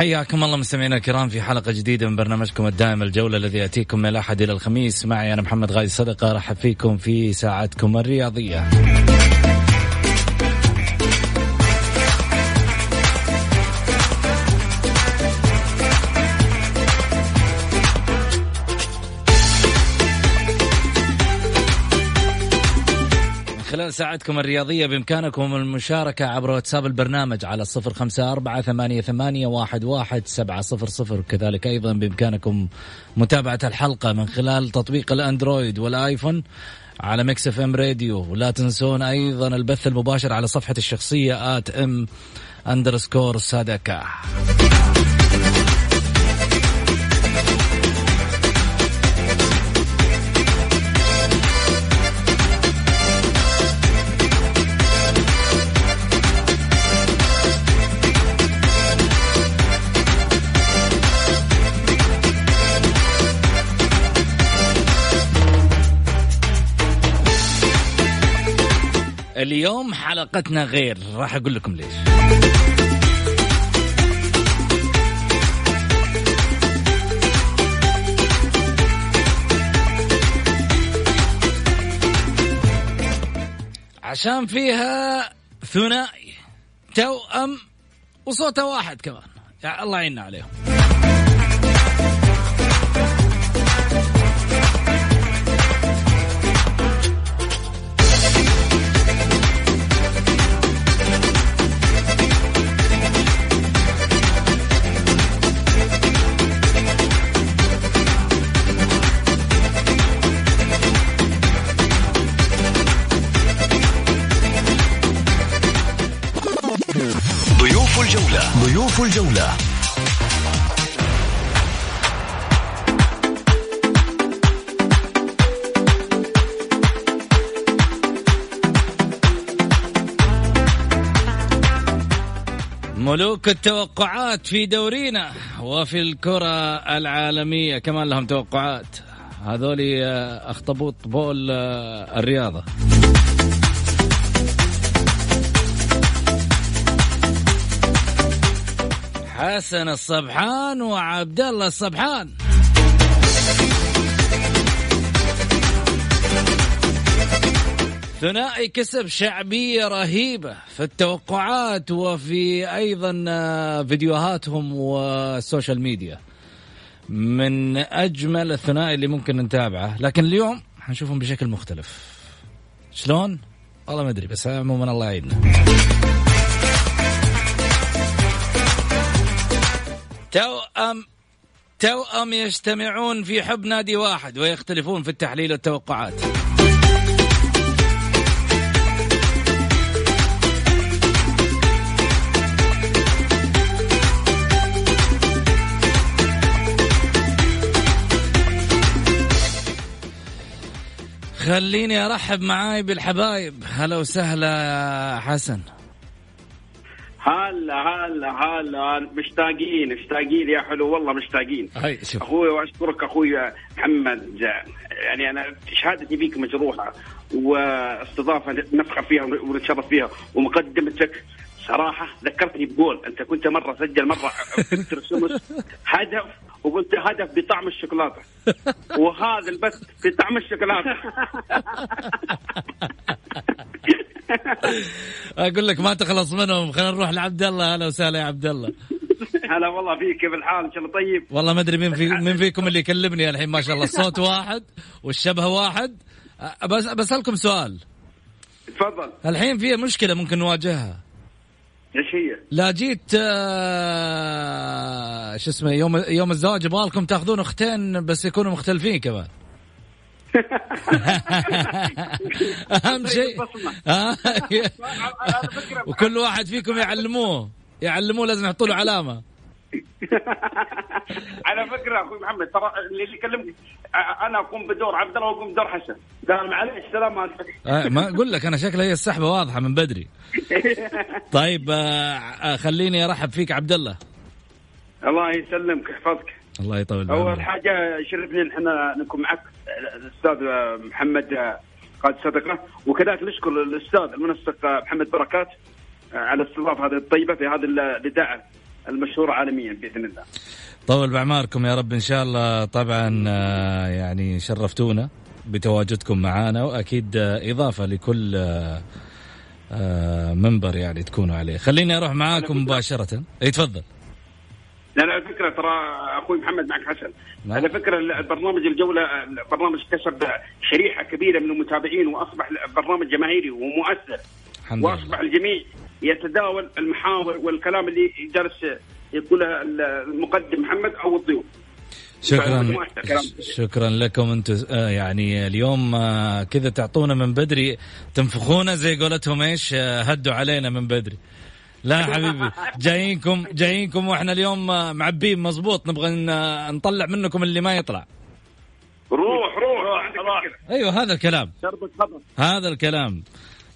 حياكم الله مستمعينا الكرام في حلقة جديدة من برنامجكم الدائم الجولة الذي يأتيكم من الأحد إلى الخميس. معي أنا محمد غازي صدقة رحب فيكم في ساعتكم الرياضية. خلال ساعتكم الرياضية بإمكانكم المشاركة عبر واتساب البرنامج على صفر خمسة أربعة ثمانية, ثمانية واحد, واحد سبعة صفر صفر. وكذلك أيضا بإمكانكم متابعة الحلقة من خلال تطبيق الأندرويد والآيفون على Mix FM Radio. ولا تنسون أيضا البث المباشر على صفحة الشخصية at M underscore Sadaka اليوم حلقتنا غير. راح أقول لكم ليش. عشان فيها ثنائي توأم وصوته واحد كمان. يا الله يعيننا عليهم. الجولة. ضيوف الجولة. ملوك التوقعات في دورينا وفي الكرة العالمية. كمان لهم توقعات. هذول آه، أخطبوط بول آه، الرياضة. حسن الصبحان وعبد الله الصبحان. ثنائي كسب شعبية رهيبة في التوقعات وفي أيضا آه، فيديوهاتهم والسوشيال ميديا. من أجمل الثنائي اللي ممكن نتابعه. لكن اليوم حنشوفهم بشكل مختلف. شلون؟ والله ما أدري بس عموما الله يعيننا. توأم توأم يجتمعون في حب نادي واحد ويختلفون في التحليل والتوقعات. خليني أرحب معاي بالحبايب. هلا وسهلا حسن. هلا هلا هلا. مشتاقين مشتاقين. يا حلو والله مشتاقين. هاي شوف. أخوي وأشكرك أخوي محمد. يعني أنا شهادتي بيك مجروحة واستضافة نفخر فيها ونتشرف فيها ومقدمتك صراحة ذكرتني بجول. أنت كنت مرة سجل مرة هدف وقلت هدف بطعم الشوكولاتة. وهذا البث بطعم الشوكولاتة. أقول لك ما تخلص منهم. خلينا نروح لعبد الله. أهلا وسهلا يا عبد الله. هلا والله فيك. كيف الحال؟ إن شاء الله طيب. والله ما أدري مين في مين فيكم اللي يكلمني الحين. ما شاء الله. الصوت واحد والشبه واحد. بس بسألكم سؤال. تفضل. الحين في مشكلة ممكن نواجهها. إيش هي؟ لا جيت آه شو اسمه يوم يوم الزواج يبغى لكم تاخذون أختين بس يكونوا مختلفين كمان. أهم شيء آه، وكل واحد فيكم يعلموه يعلموه لازم يحطوا له علامة. على فكرة أخوي محمد ترى اللي يكلمك أنا أقوم بدور عبد الله وأقوم بدور حسن. لا معلش سلام آه ما أقول لك أنا شكلها هي السحبة واضحة من بدري. طيب آه آه خليني أرحب فيك عبد الله. الله يسلمك ويحفظك الله يطول أول بعمرك. حاجة شرفني إن إحنا نكون معك الأستاذ محمد قائد صدقة. وكذلك نشكر الأستاذ المنسق محمد بركات على الاستضافه هذه الطيبة في هذه الإذاعة. المشهوره عالميا بإذن الله. طول باعماركم يا رب إن شاء الله طبعا آه، يعني شرفتونا بتواجدكم معنا وأكيد آه، إضافة لكل آه، منبر يعني تكونوا عليه. خليني أروح معاكم مباشرة. إي تفضل. لأن على فكرة ترى أخوي محمد معك حسن. نعم. على فكرة البرنامج الجولة البرنامج كسب شريحة كبيرة من المتابعين وأصبح برنامج جماهيري ومؤثر. الحمد لله. وأصبح الجميع يتداول المحاور والكلام اللي جالس يقوله المقدم محمد أو الضيوف. شكرا. شكرا لكم أنتم. آه، يعني اليوم آه، كذا تعطونا من بدري. تنفخونا زي قولتهم إيش؟ آه، هدوا علينا من بدري. لا حبيبي جايينكم جايينكم وإحنا اليوم معبين مزبوط نبغى نطلع منكم اللي ما يطلع. روح روح عندك مشكله أيوه هذا الكلام. هذا الكلام.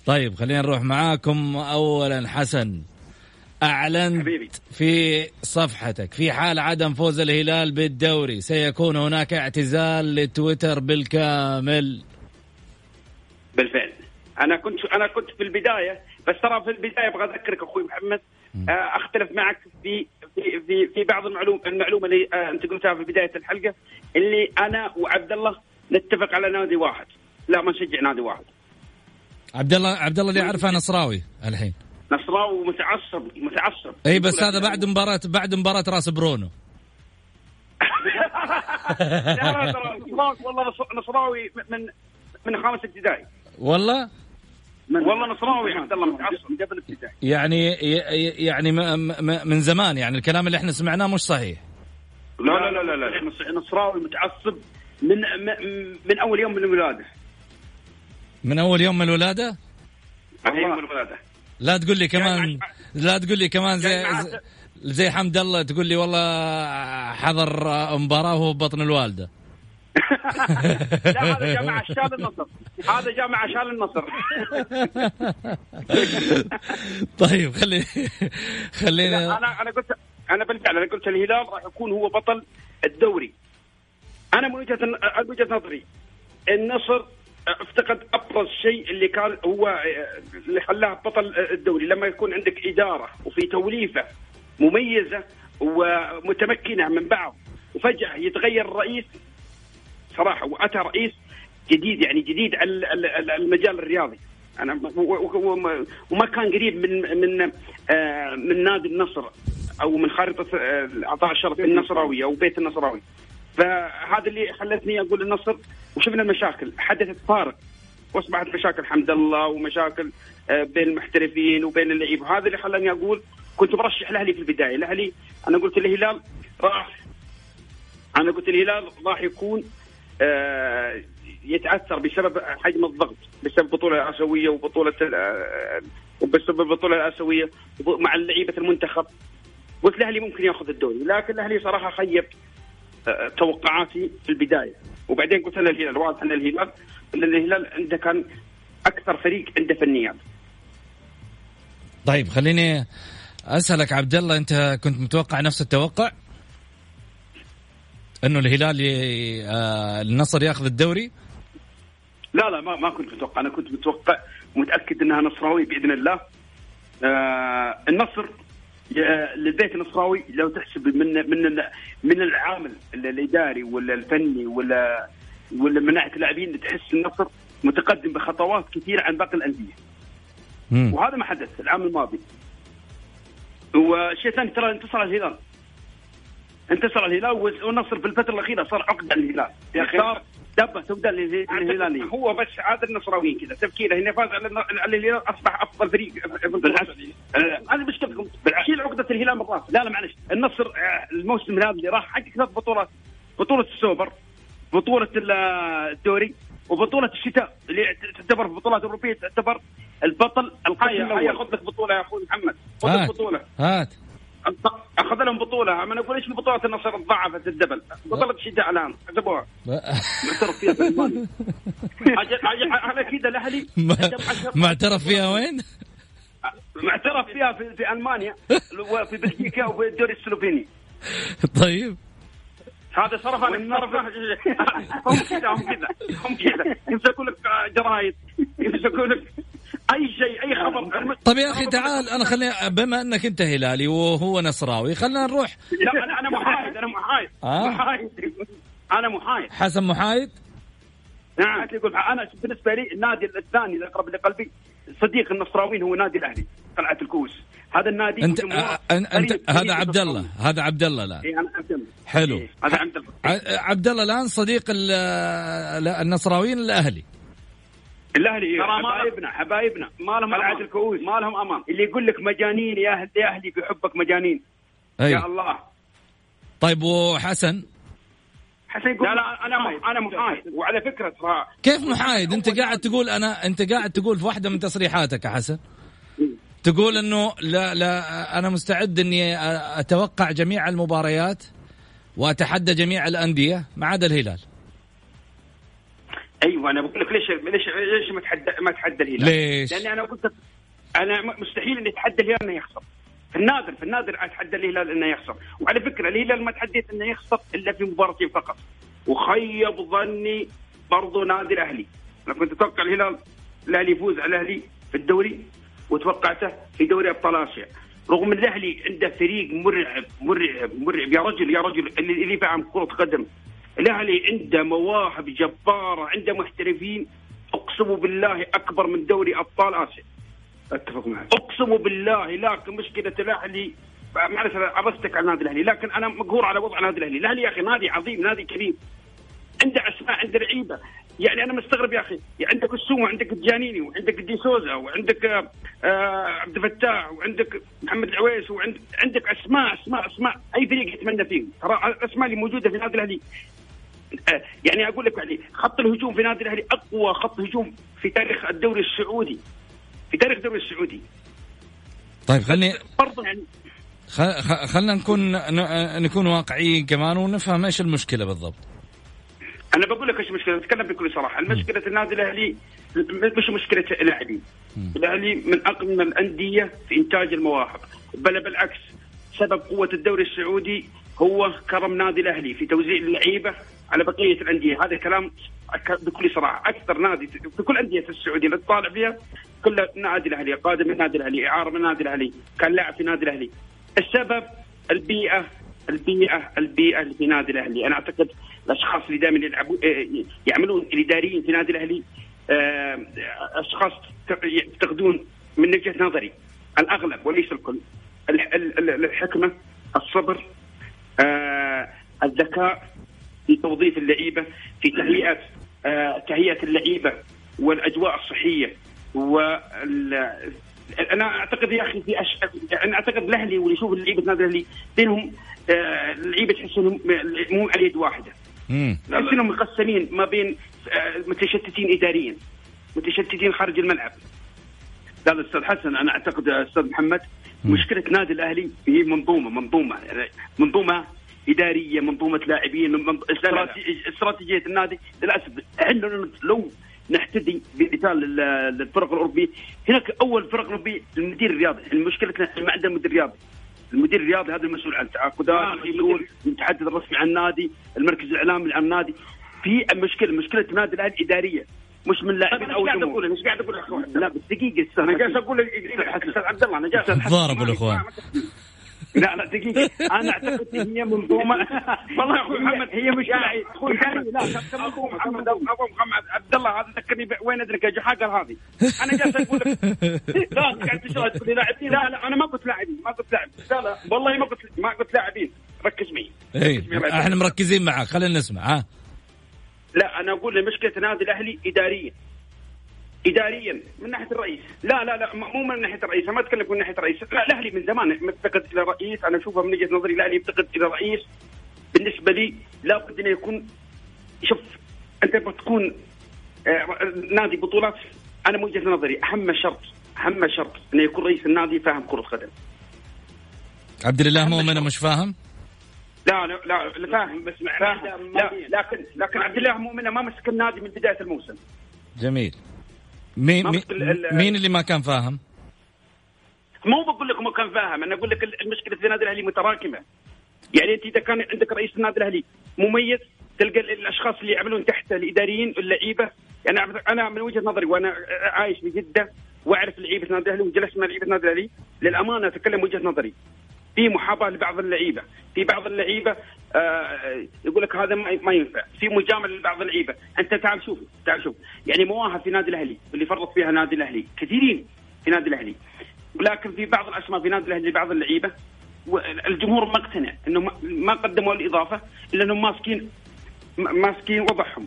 طيب خلينا نروح معاكم. اولا حسن أعلنت حبيبي. في صفحتك في حال عدم فوز الهلال بالدوري سيكون هناك اعتزال لتويتر بالكامل. بالفعل. أنا كنت أنا كنت في البداية بس ترى في البداية أبغى أذكرك أخوي محمد. آه، أختلف معك في في في, في بعض المعلوم المعلومة اللي آه، أنت قلتها في بداية الحلقة اللي أنا وعبد الله نتفق على نادي واحد. لا ما نشجع نادي واحد. عبد الله عبد الله اللي اعرفه نصراوي الحين. نصراوي متعصب متعصب. إي بس هذا بعد مباراه بعد مباراة راس برونو. لا لا والله نص- نصراوي من من خامس ابتدائي. والله؟ والله نصراوي عبد الله متعصب من قبل ابتدائي. يعني يعني من زمان يعني الكلام اللي إحنا سمعناه مش صحيح. لا لا لا لا, لا. نص- نصراوي متعصب من من أول يوم من الولاده من أول يوم من الولادة؟ من يوم الولادة. لا تقول لي كمان يعني- لا تقول لي كمان زي يعني زي حمد الله تقول لي والله حضر مباراة وهو ببطن الوالدة. لا هذا جاء مع شال النصر. هذا جاء مع شال النصر. طيب خلي خلينا أنا أنا قلت أنا بالفعل أنا قلت الهلال راح يكون هو بطل الدوري. أنا من وجهه من وجهة نظري النصر افتقد أبرز شيء اللي كان هو اللي خلاه بطل الدوري. لما يكون عندك إدارة وفي توليفة مميزة ومتمكنة من بعض وفجأة يتغير الرئيس صراحة وأتى رئيس جديد يعني جديد على ال- ال- المجال الرياضي. أنا وما كان قريب من من آه، من نادي النصر أو من خارطة آه، اعطاء الشرف النصراوي أو بيت النصراوي. فهذا اللي خلتني أقول النصر وشفنا المشاكل حدثت فارق. وأصبحت مشاكل حمد الله ومشاكل آه، بين المحترفين وبين اللعيبه هذا اللي خلاني أقول كنت برشح الأهلي في البداية. الأهلي أنا قلت الهلال راح. أنا قلت الهلال راح يكون آه، يتأثر بسبب حجم الضغط بسبب البطوله الاسيويه وبطولة وبسبب البطوله الاسيويه مع لعيبة المنتخب. قلت الأهلي ممكن ياخذ الدوري لكن الأهلي صراحة خيب آه، توقعاتي في البداية. وبعدين قلت أنا الهلال واضح أن الهلال لأن الهلال عنده كان أكثر فريق عنده فنيات طيب خليني أسألك عبد الله أنت كنت متوقع نفس التوقع؟ أنه الهلال ي- آه، النصر ياخذ الدوري؟ لا لا ما ما كنت متوقع. أنا كنت متوقع ومتاكد أنها نصراوي بإذن الله. آه النصر آه، للبيت النصراوي لو تحسب من من من العامل ال- الاداري ولا الفني ولا ولا من ناحيه اللاعبين تحس النصر متقدم بخطوات كثيرة عن باقي الأندية. وهذا ما حدث العام الماضي وشيء ثاني ترى انتصر الهلال انتصر الهلال والنصر في الفترة الأخيرة صار عقده للهلال يا أخي. دبة سوداء لله- للهلاليه هو بس عاد النصراويين كذا تفكيره انه فاز على الهلال أصبح أفضل فريق بالعكس. هذه مشكلتكم شيل عقدة الهلال من راسه لا لا معلش. النصر آه، الموسم هذا اللي راح حقق ثلاث بطولات. بطولة السوبر بطولة ال- الدوري وبطولة الشتاء اللي تعتبر في بطولات أوروبية تعتبر البطل القسم هيا الأول. خذ لك بطولة يا أخوي محمد. خذ. لك بطولة. هات. أخذ لهم بطولة. أنا أقول إيش بطولات النصر؟ ضعفت الدبل. بطولة الشتاء الآن. حسبوها معترف فيها على كذا الأهلي. اعترف فيها وين؟ معترف فيها في, في ألمانيا. وفي بلجيكا وفي الدوري السلوفيني. طيب. هذا صرف أنا. صرف هم كذا هم كذا. هم كذا. يمسكوا لك جرايد. يمسكوا لك أي شيء أي خبر. طيب يا أخي تعال أنا خليني بما أنك أنت هلالي وهو نصراوي خلينا نروح. لا أنا أنا محايد أنا محايد. آه. محايد. أنا محايد. حسن محايد؟ نعم. يقول أنا بالنسبة لي النادي الثاني الأقرب لقلبي صديق النصراويين هو نادي الأهلي قلعة الكوس هذا النادي أنت آه، أنت هذا عبد الله. هذا عبد الله الآن. إيه، أنا عبد الله حلو. إيه، هذا عبد الله عبد الله الآن صديق النصراويين الأهلي. الاهلي إيه، حبايبنا حبايبنا. ما لهم قلعة. الكؤوس. ما لهم أمان اللي يقول لك مجانين يا أهل يا أهلي بحبك مجانين. اي يا الله. طيب وحسن؟ حسن يقول لا لا أنا م- أنا محايد وعلى فكرة ترى كيف محايد؟ أنت قاعد تقول أنا أنت قاعد تقول في واحدة من تصريحاتك يا حسن. تقول إنه لا لا أنا مستعد إني أتوقع جميع المباريات وأتحدى جميع الأندية ما عدا الهلال. أيوه أنا بقول لك ليش ليش ليش ما تحدى ما تحدى الهلال؟ ليش؟ لاني أنا قلت أنا مستحيل إني أتحدى الهلال إنه يخسر. في النادر في النادر أتحدى الهلال إنه يخسر، وعلى فكرة الهلال ما تحديت إنه يخسر إلا في مباراتين فقط. وخيب ظني برضو نادي الاهلي. أنا كنت أتوقع الهلال الاهلي يفوز على الأهلي في الدوري وتوقعته في دوري أبطال آسيا. رغم إن الأهلي عنده فريق مرعب مرعب مرعب يا رجل يا رجل اللي اللي فاهم كرة قدم الأهلي عنده مواهب جبارة عنده محترفين. اقسم بالله أكبر من دوري أبطال آسيا. أتفق معك. اقسم بالله لكن مشكلة الأهلي معلش أنا عرفتك على النادي الأهلي لكن أنا مقهور على وضع النادي الأهلي، الأهلي يا أخي نادي عظيم نادي كبير عنده أسماء عنده لعيبة. يعني أنا مستغرب يا أخي. يعني عندك السومه وعندك الجانيني وعندك دي سوزا وعندك آه، آه عبد الفتاح وعندك محمد العويس وعندك عندك أسماء أسماء أسماء. أي فريق يتمنى فيه ترى الاسماء اللي موجودة في النادي الأهلي يعني أقول لك يعني خط الهجوم في النادي الأهلي أقوى خط هجوم في تاريخ الدوري السعودي. في تاريخ الدوري السعودي. طيب خلني برضه يعني خ- خ- خلنا نكون نكون واقعيين كمان ونفهم إيش المشكلة بالضبط. أنا بقول لك إيش المشكلة اتكلم بكل صراحة. المشكلة النادي الاهلي مش مشكلة اللاعبين. الأهلي من اقوى الأندية في إنتاج المواهب. بل بالعكس سبب قوة الدوري السعودي هو كرم نادي الأهلي في توزيع اللعيبة على بقية الأندية. هذا كلام بكل صراحة. أكثر نادي في كل أندية السعودية اللي تطالع فيها. كل نادي الأهلي قادم من النادي الأهلي إعارة من النادي الأهلي كان لاعب في النادي الأهلي. السبب البيئة البيئة البيئة اللي في نادي الأهلي. أنا أعتقد الأشخاص اللي دائما يلعبون آه، يعملون الاداريين في نادي الأهلي آه، أشخاص يعتقدون من وجهة نظري الأغلب وليس الكل. الح- ال- ال- الحكمة الصبر آه، الذكاء في توظيف اللعيبة في تهيئة آه، تهيئة اللعيبة والأجواء الصحية وال أنا أعتقد يا أخي في أش... أنا أعتقد الأهلي واللي يشوف لعيبه النادي الأهلي بينهم آه، اللعيبة تحس إنهم مو على يد واحدة. تحس إنهم مقسمين ما بين آه، متشتتين اداريا متشتتين خارج الملعب. لا لا أستاذ حسن أنا أعتقد أستاذ محمد مشكلة نادي الأهلي هي منظومة منظومة يعني منظومة إدارية منظومه لاعبين من- استراتيجية النادي. للأسف إحنا لو نحتدي بمثال لل- للفرق الأوروبية هناك أول فرق أوروبية المدير الرياضي. مشكلتنا إحنا ما عندنا مدير رياضي المدير الرياضي هذا المسؤول عن التعاقدات المسؤول المتحدث الرسمي عن النادي المركز الإعلامي عن النادي. في مشكلة مشكلة النادي الاهلي إدارية مش من لاعبين أو قاعد جمهور. أقول إيش قاعد أقول لا بس دقيقة أستاذ أنا جالس أقول أستاذ عبد الله أنا جالس ضاربوا الإخوان. لا لا دقيقه أنا أعتقد إن هي منظومة. والله يا أخوي محمد هي مش يا أخوي محمد لا ابو محمد ابو محمد عبد الله هذا ذكرني وين ادرك يا جحاقر هذه أنا جالس أقول لك. لا قاعد تقول لي لاعبين. لا لا أنا ما قلت لاعبين ما قلت لاعب لا لا. والله ما قلت ما قلت لاعبين. ركز معي اي إحنا مركزين معك خلينا نسمع ها. لا أنا أقول لك مشكله النادي الأهلي اداريا. اداريا من ناحية الرئيس. لا لا لا مو من ناحية الرئيس. أنا ما أتكلم من ناحية الرئيس. لا الأهلي من زمان مفتقد إلى رئيس. أنا اشوفها من وجهة نظري الأهلي يفتقد إلى رئيس. بالنسبة لي لابد إنه يكون شوف أنت بتكون آه، نادي بطولات أنا من وجهة نظري أهم شرط أهم شرط إنه يكون رئيس النادي فاهم كرة قدم عبد الله مؤمن مش فاهم؟ لا لا لا, لا فاهم بس فاهم لا لكن لكن عبد الله مؤمن ما مسك النادي من بداية الموسم. جميل. مين مين, اللي ما كان فاهم؟ مو بقول لك ما كان فاهم أنا أقول لك المشكلة في النادي الأهلي متراكمة. يعني أنت إذا كان عندك رئيس النادي الأهلي مميز تلقى ال- الأشخاص اللي يعملون تحت الإداريين اللعيبه يعني أنا من وجهة نظري وأنا عايش في جدة وأعرف لعيبة النادي الأهلي وجلست مع لعيبة النادي الأهلي للأمانة أتكلم وجهة نظري. في محاباة لبعض اللعيبة. في بعض اللعيبة آه يقول لك هذا ما ما ينفع. في مجاملة لبعض اللعيبة. أنت تعال شوف تعال شوف. يعني مواهب في نادي الأهلي اللي فرط فيها نادي الأهلي. كثيرين في نادي الأهلي. ولكن في بعض الاسماء في نادي الأهلي لبعض اللعيبة والجمهور مقتنع إنه ما- ما قدموا الإضافة إلا إنهم ماسكين ماسكين وضعهم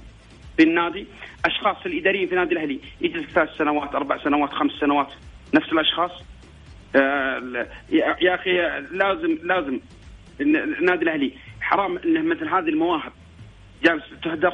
في النادي. أشخاص الإداريين في النادي الأهلي يجلس ثلاث سنوات أربع سنوات خمس سنوات نفس الأشخاص. آه، يا يا أخي لازم لازم النادي الأهلي. حرام إنه مثل هذه المواهب جالس تهدر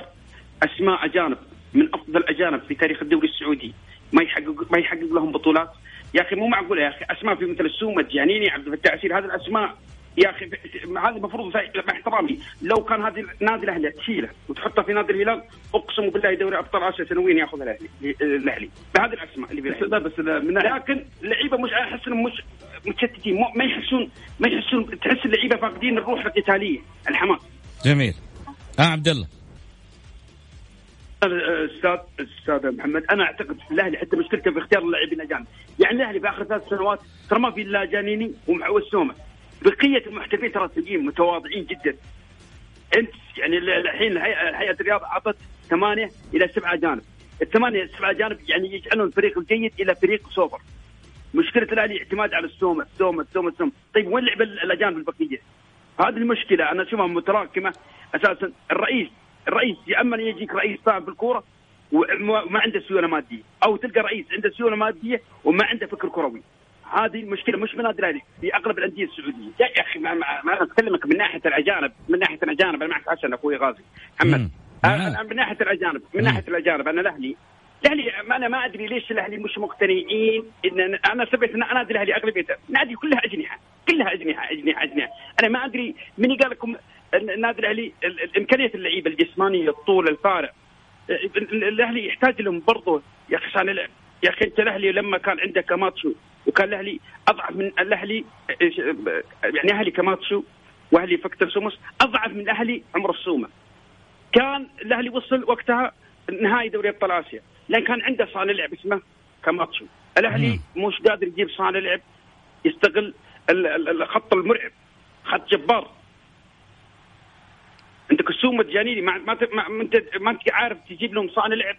أسماء أجانب من أفضل الاجانب في تاريخ الدوري السعودي. ما يحقق ما يحقق لهم بطولات. يا أخي مو معقولة يا أخي. أسماء في مثل السومة الجانيني عبد الفتاح هذه الأسماء. يا أخي هذه المفروض مع احترامي لو كان هذه النادي الأهلي تشيله وتحطه في نادي الهلال أقسم بالله دوري أبطال آسيا سنويا يأخذ الأهلي الأهلي. بهذه الأسماء اللي في الأهلي. بس من ناحيه لكن اللعيبه مش أحس إنهم مش متشتتين ما يحسون ما يحسون تحس اللعيبة فاقدين الروح القتالية الحماس. جميل. آه عبد الله. أستاذ أستاذ محمد أنا أعتقد الأهلي حتى مشكلته في اختيار اللاعبين الاجانب، يعني الأهلي في آخر ثلاث سنوات ترى ما في إلا جانيني والسومه. بقية المحترفين ترى تجيين متواضعين جدا. أنت يعني ال- الحين هيئة الرياضه أعطت ثمانية إلى سبعة اجانب. الثمانية سبعة اجانب يعني يجعلون الفريق الجيد إلى فريق سوبر. مشكلة الأهلي اعتماد على السومه السومه السومه السومه، طيب وين لعب الأجانب البقية؟ هذه المشكلة أنا أشوفها متراكمة أساسا الرئيس الرئيس يا اما يجيك رئيس فاهم في الكوره وما ما عنده سيولة مادية أو تلقى رئيس عنده سيولة مادية وما عنده فكر كروي هذه المشكلة مش من الاهلي في أغلب الأندية السعودية. يا أخي ما, ما, اكلمك من ناحية الأجانب من ناحية الأجانب أنا معك عشان أخوي غازي. محمد. أنا من ناحية الأجانب من. ناحية الأجانب أنا الاهلي الاهلي ما أنا ما أدري ليش الأهلي مش مقتنعين. إن أنا سبيت ان نادي الاهلي اغلبيته نادي كلها أجنحة كلها أجنحة أجنحة أجنحة. أنا ما أدري من قال لكم النادي الأهلي ال- ال- امكانيه اللعيبة الجسمانية الطول الفارق. ال- ال- الأهلي يحتاج لهم برضه يا أخي يا أخي أنت الأهلي لما كان عنده كاماتشو وكان الأهلي أضعف من الأهلي يعني أهلي كاماتشو وأهلي فكتور سوموس أضعف من أهلي عمر السومة. كان الأهلي وصل وقتها نهائي دوري أبطال آسيا لأن كان عنده صانع لعب اسمه كاماتشو الأهلي مش قادر يجيب صانع لعب يستغل ال- ال- الخط المرعب خط جبار. عندك السومه الجانيني ما ما ما انت ما أنت عارف تجيب لهم صانع لعب.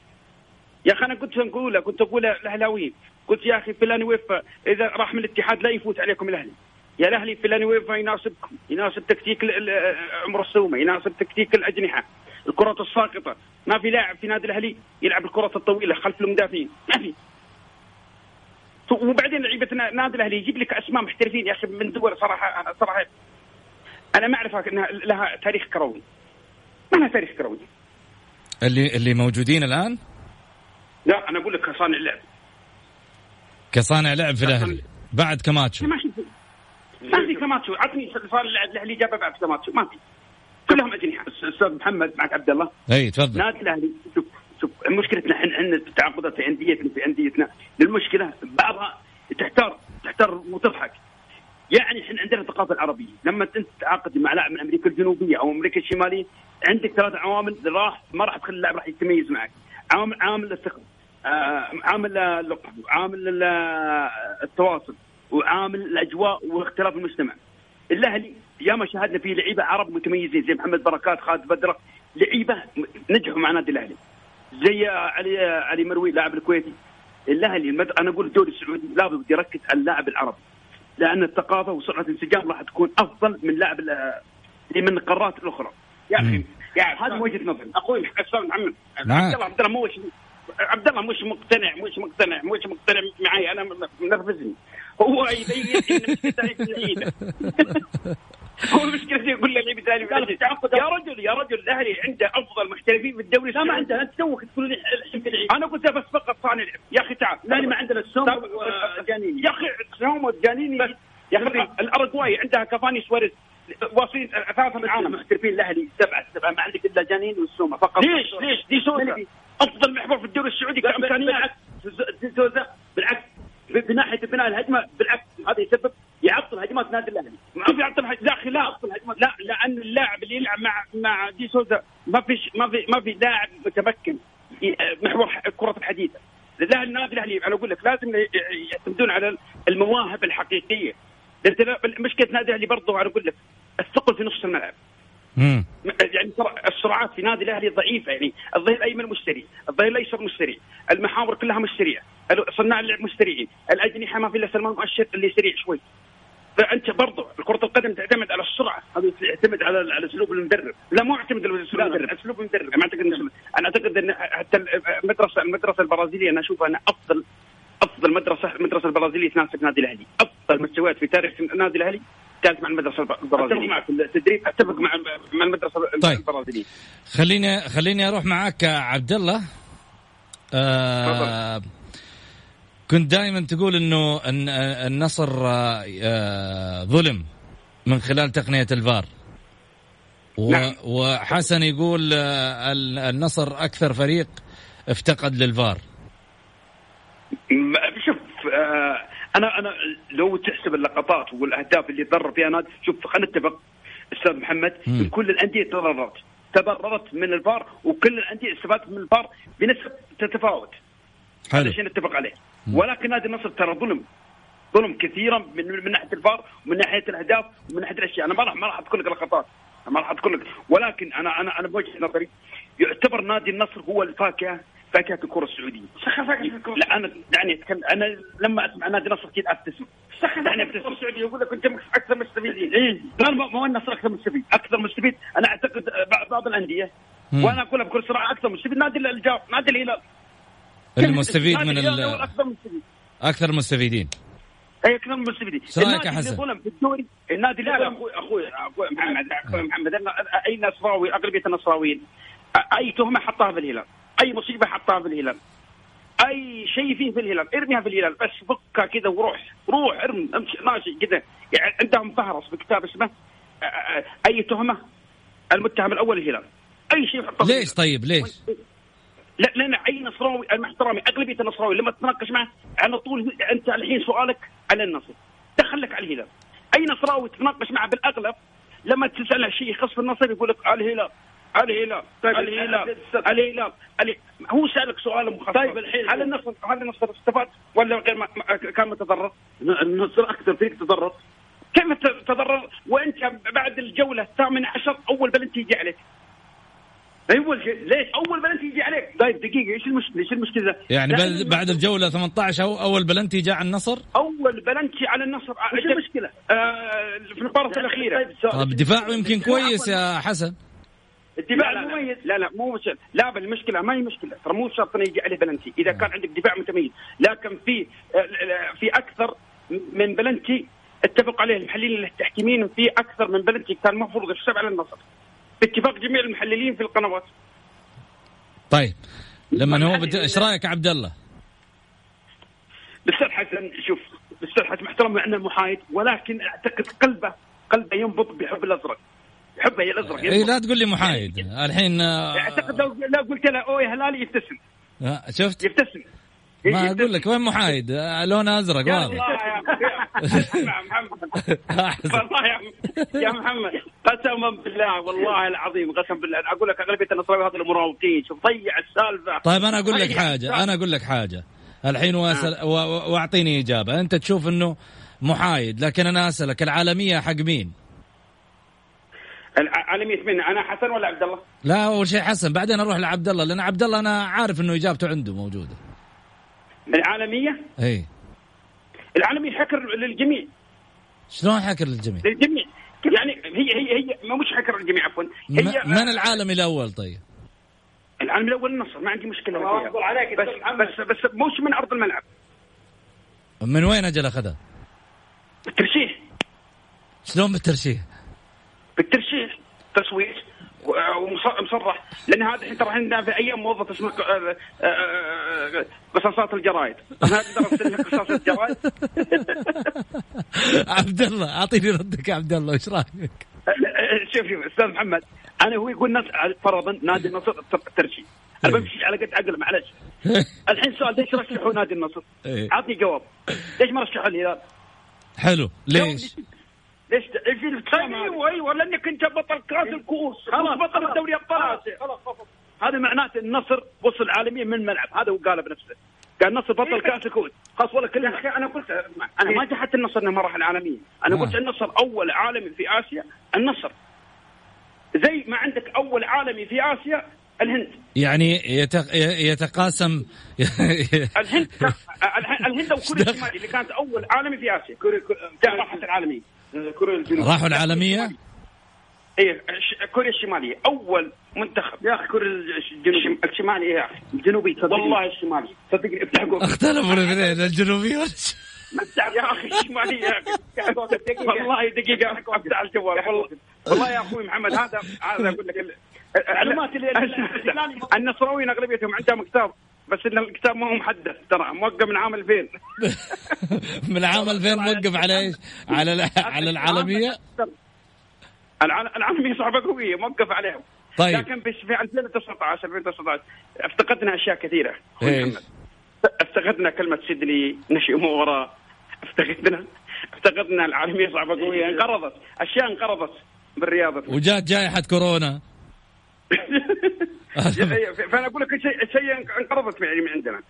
يا أخي أنا كنت نقولها كنت أقول الاهلاويين قلت يا أخي فيلانويفا إذا راح من الاتحاد لا يفوت عليكم الأهلي. يا الأهلي فيلانويفا يناسبكم يناسب تكتيك عمر السومة يناسب تكتيك الأجنحة الكرات الساقطة. ما في لاعب في نادي الأهلي يلعب الكرات الطويلة خلف المدافعين ما في. وبعدين لعيبة نادي الأهلي يجيب لك أسماء محترفين يا أخي من دول صراحة أنا صراحة. أنا ما اعرف إنها لها تاريخ كروي. ما لها تاريخ كروي. اللي اللي موجودين الآن؟ لا أنا أقول لك صانع اللعب كصانع لعب في الأهلي. بعد كماتشو. ما في ما في كماتشو. عطني صانع اللعب الأهلي جابه بعد كماتشو. ما في. كلهم أجنحة. أستاذ محمد معك عبد الله. إي تفضل. نادي الأهلي. شوف شوف مشكلتنا إحنا إحنا التعاقدات في أنديتنا في أنديتنا. المشكلة بعضها تحتار تحتار وتضحك. يعني إحنا عندنا الثقافه العربيه لما أنت تتعاقد مع لاعب من أمريكا الجنوبية أو أمريكا الشمالية عندك ثلاث عوامل راح ما راح تخلي اللاعب راح يتميز معك. عامل عامل الثقة. آه، عامل وعامل التواصل وعامل الأجواء واختلاف المجتمع. الأهلي ياما شاهدنا فيه لعيبة عرب متميزين زي محمد بركات خالد بدره لعيبة نجحوا مع نادي الأهلي. زي علي علي مروي لاعب الكويتي. الأهلي المد... أنا أقول الدوري السعودي لابد يركز على اللاعب العربي لأن الثقافة وسرعة الانسجام راح تكون أفضل من لاعب من القارات الأخرى. يا أخي يعني هذه وجهة نظري. أخوي أستاذ محمد. عبد الله عبد الله مو عبد الله مش مقتنع مش مقتنع مش مقتنع معي أنا منرفزني. هو يبين ان هو المشكلة يقول لي بتالي يا رجل يا رجل الأهلي عنده أفضل محترفين في الدوري لا ما عنده انت توك تقول لي أنا قلت بس فقط صانع لعب. يا أخي تعال. لا ما عندنا السوم جانيني يا أخي سوم جانيني يا أخي الاراجواي عندها كافاني سواريز واصلين ثلاثة العالم. محترفين الأهلي سبعة سبعة ما عندك إلا جانين والسومه فقط. ليش؟ ليش؟ دي سوزا أفضل محور في الدوري السعودي كإمكانيات. بالعكس سوزا بالعكس. في ناحيه بناء الهجمة بالعكس هذا يسبب يعطل هجمات نادي الأهلي. كيف يعطل هجمات لا خلاف. لا لأن اللاعب اللي يلعب مع مع دي سوزا ما فيش ما في ما في لاعب متمكن محور كرة الحديثة. لا النادي الأهلي أنا أقول لك لازم يعتمدون على المواهب الحقيقية. مشكلة نادي الأهلي برضه أنا أقول لك الثقل في نص الملعب. مم. يعني السرعات في نادي الأهلي ضعيفة يعني الظهير الأيمن مشتري، الظهير الأيسر مشتري، المحاور كلها مشترية، صناع اللعب مشتريين، الأجنحة ما في إلا سلمان مؤشر اللي سريع شوي. فأنت برضه كرة القدم تعتمد على السرعة، هذا يعتمد على على اسلوب المدرب، لا مو يعتمد على اسلوب المدرب، اسلوب المدرب، ما أعتقد أنا أعتقد إن حتى المدرسة المدرسة البرازيلية أنا أشوفها انها افضل أفضل مدرسه المدرسة البرازيلية تناسب نادي الأهلي، أفضل مستويات في تاريخ النادي الأهلي. كانت مع المدرسة البرازيلية. أتفق معك. التدريب أتفق مع مع المدرسة طيب. البرازيلية. خليني خليني أروح معاك عبد الله آه كنت دائما تقول إنه النصر آه ظلم من خلال تقنية الفار. و نعم. وحسن يقول آه النصر أكثر فريق افتقد للفار. شوف آه أنا أنا لو تحسب اللقطات والأهداف اللي ضر فيها نادي شوف خلينا نتفق أستاذ محمد مم. كل الأندية تضررت. تضررت من الفار وكل الأندية استفادت من الفار بنسب تتفاوت. هذا شيء نتفق عليه. ولكن نادي النصر ترى ظلم. ظلم كثيرا من من ناحية الفار ومن ناحية الأهداف ومن ناحية الأشياء. أنا ما راح ما راح أذكر لك لقطات. ما راح أذكر لك. ولكن أنا أنا أنا بوجهة نظري يعتبر نادي النصر هو الفاكهة فاكهة الكرة السعودية. لا أنا يعني أنا لما أسمع نادي النصر أكيد أبتسم. يعني أبتسم. السعودية يقول لك أنت أكثر مستفيدين. اي ما النصر أكثر مستفيد. أكثر مستفيد أنا أعتقد بعض الأندية. وأنا اقولها بكل صراحة أكثر مستفيد. نادي الجار نادي الهلال. المستفيد من ال أكثر مستفيد. أكثر مستفيدين. اي أكثر مستفيدين. رايك يا حسن؟ ظلم في الدوري النادي اللي ظلم. أخوي أخوي محمد أخوي محمد. أي نصراوي اغلبيه النصراويين أي تهمة حطها في الهلال. أي مصيبة حطها في الهلال. أي شيء فيه في الهلال. ارميها في الهلال. بس فكها كذا وروح. روح ارمي امشي. ماشي. كذا يعني عندهم فهرس في كتاب اسمه أي تهمة المتهم الأول الهلال. أي شيء يحطه ليش طيب؟ ليش؟ لا لأن أي نصراوي المحترمي أغلبية النصراوي لما تتناقش معه على طول أنت الحين سؤالك على النصر. دخلك على الهلال. أي نصراوي تتناقش معه بالأغلب لما تسأله شيء يخص في النصر يقول لك الهلال. الهلال طيب الهلال الهلال هو سألك سؤال مخصص طيب الحين. هل النصر هل النصر استفاد ولا غير ما كان متضرر؟ النصر أكثر فريق تضرر. كيف تضرر؟ وأنت بعد الجولة الثامنة عشر أول بلنتي يجي عليك. أول شيء؟ ليش؟ أول بلنتي يجي عليك. طيب دقيقة إيش المشكلة؟ إيش المشكلة؟ يعني بل بعد الجولة 18 أو أول بلنتي جاء على النصر؟ أول بلنتي على النصر. إيش المشكلة؟ آه في المباراة الأخيرة. طيب دفاعه يمكن كويس يا حسن. الدفاع لا المميز لا. لا مو مش لا بل المشكلة ما هي مشكلة. ترى مو شرط انه يجي عليه بلنتي. إذا كان عندك دفاع متميز. لكن في في أكثر من بلنتي أتفق عليه. المحللين التحكيميين في أكثر من بلنتي كان المفروض يحسب على النصر. باتفاق جميع المحللين في القنوات. طيب. لما هو. إيش رأيك عبد الله؟ الاستاذ حسن شوف الاستاذ حسن محترم مع انه محايد. ولكن أعتقد قلبه قلبه ينبض بحب الأزرق. يحبها هي الازرق اي لا تقول لي محايد. الحين أعتقد لو لو قلت له أوه يا هلالي يبتسم. شفت؟ يبتسم. ما أقول لك وين محايد؟ لون أزرق يا واضح. يا محمد. والله يا يا محمد قسما بالله والله العظيم قسم بالله. أقول لك أغلبية النصراوي هذول المراوغين شوف ضيع السالفة. طيب أنا أقول لك حاجة. أنا أقول لك حاجة. الحين واسال و- و- واعطيني إجابة. أنت تشوف إنه محايد لكن أنا أسألك العالمية حق مين؟ العالمية من أنا حسن ولا عبد الله؟ لا أول شيء حسن بعدين أروح لعبد الله لأن عبد الله أنا عارف إنه إجابته عنده موجودة. العالمية؟ إي. العالمية حكر للجميع. شلون حكر للجميع؟ للجميع. يعني هي هي هي ما مش حكر للجميع عفوا. هي من العالمي الأول طيب؟ العالم الأول النصر ما عندي مشكلة. فيها بس بس بس مش من أرض الملعب. من وين أجل أخذها؟ بالترشيح. شلون بالترشيح؟ بالترشيح. تصويت ومصرح لأن هذا الحين ترى عندنا في أيام موظف اسمه آه، آه، آه، قصاصات الجرايد قصاص الجرايد عبد الله أعطيني ردك يا عبد الله إيش رأيك؟ شوف شوف أستاذ محمد أنا هو يقول ناس فرضا نادي النصر ترشيح أنا إيه. بمشي على قد عقل معلش الحين سؤال ليش رشحوا نادي النصر؟ إيه. عطني جواب ليش ما رشحوا الهلال؟ حلو ليش؟ ليش إيش أيوه أيوه لأنك أنت بطل كاس الكؤوس. خلاص بطل الدوري ابطال اسيا هذا معناته النصر وصل عالميا من الملعب. هذا هو قاله بنفسه. قال النصر بطل كاس الكؤوس. خلاص ولا كلمة. أخي أنا قلت أنا ما جحدت النصر إنه ما راح العالميه أنا آه. قلت النصر أول عالمي في آسيا النصر. زي ما عندك أول عالمي في آسيا الهند. يعني يتق... يتقاسم الهند الهند وكوريا الشمالية اللي كانت أول عالمي في آسيا. كوريا كوريا راحت العالميه كوريا الجنوبيه راحوا العالمية؟ إيه كوريا الشمالية. أول منتخب. يا أخي كوريا الجنوبيه الشمالي إيه يا أخي. الجنوبي والله الشمالي. صدقني افتحوا اختلفوا الاثنين الجنوبي والش- يا أخي الشمالي يا أخي. والله دقيقة أفتح الجوال. والله. والله يا أخوي محمد هذا هذا أقول لك ال- المعلومات اللي النصراويين أغلبيتهم عندهم كتاب. بس إن الكتاب ما هو محدث ترى موقع من عام 2000 من عام 2000 موقف على إيش؟ على على العالمية؟ العال- العالمية صعبة قوية موقف عليهم طيب. لكن بس في 2019 2019 افتقدنا أشياء كثيرة إيه. محمد. افتقدنا كلمة سيدلي نشئ مباراه افتقدنا افتقدنا العالمية صعبة قوية انقرضت أشياء انقرضت بالرياضة وجات جائحة كورونا فأنا أقول لك شيء شيء انقرضت يعني من عندنا.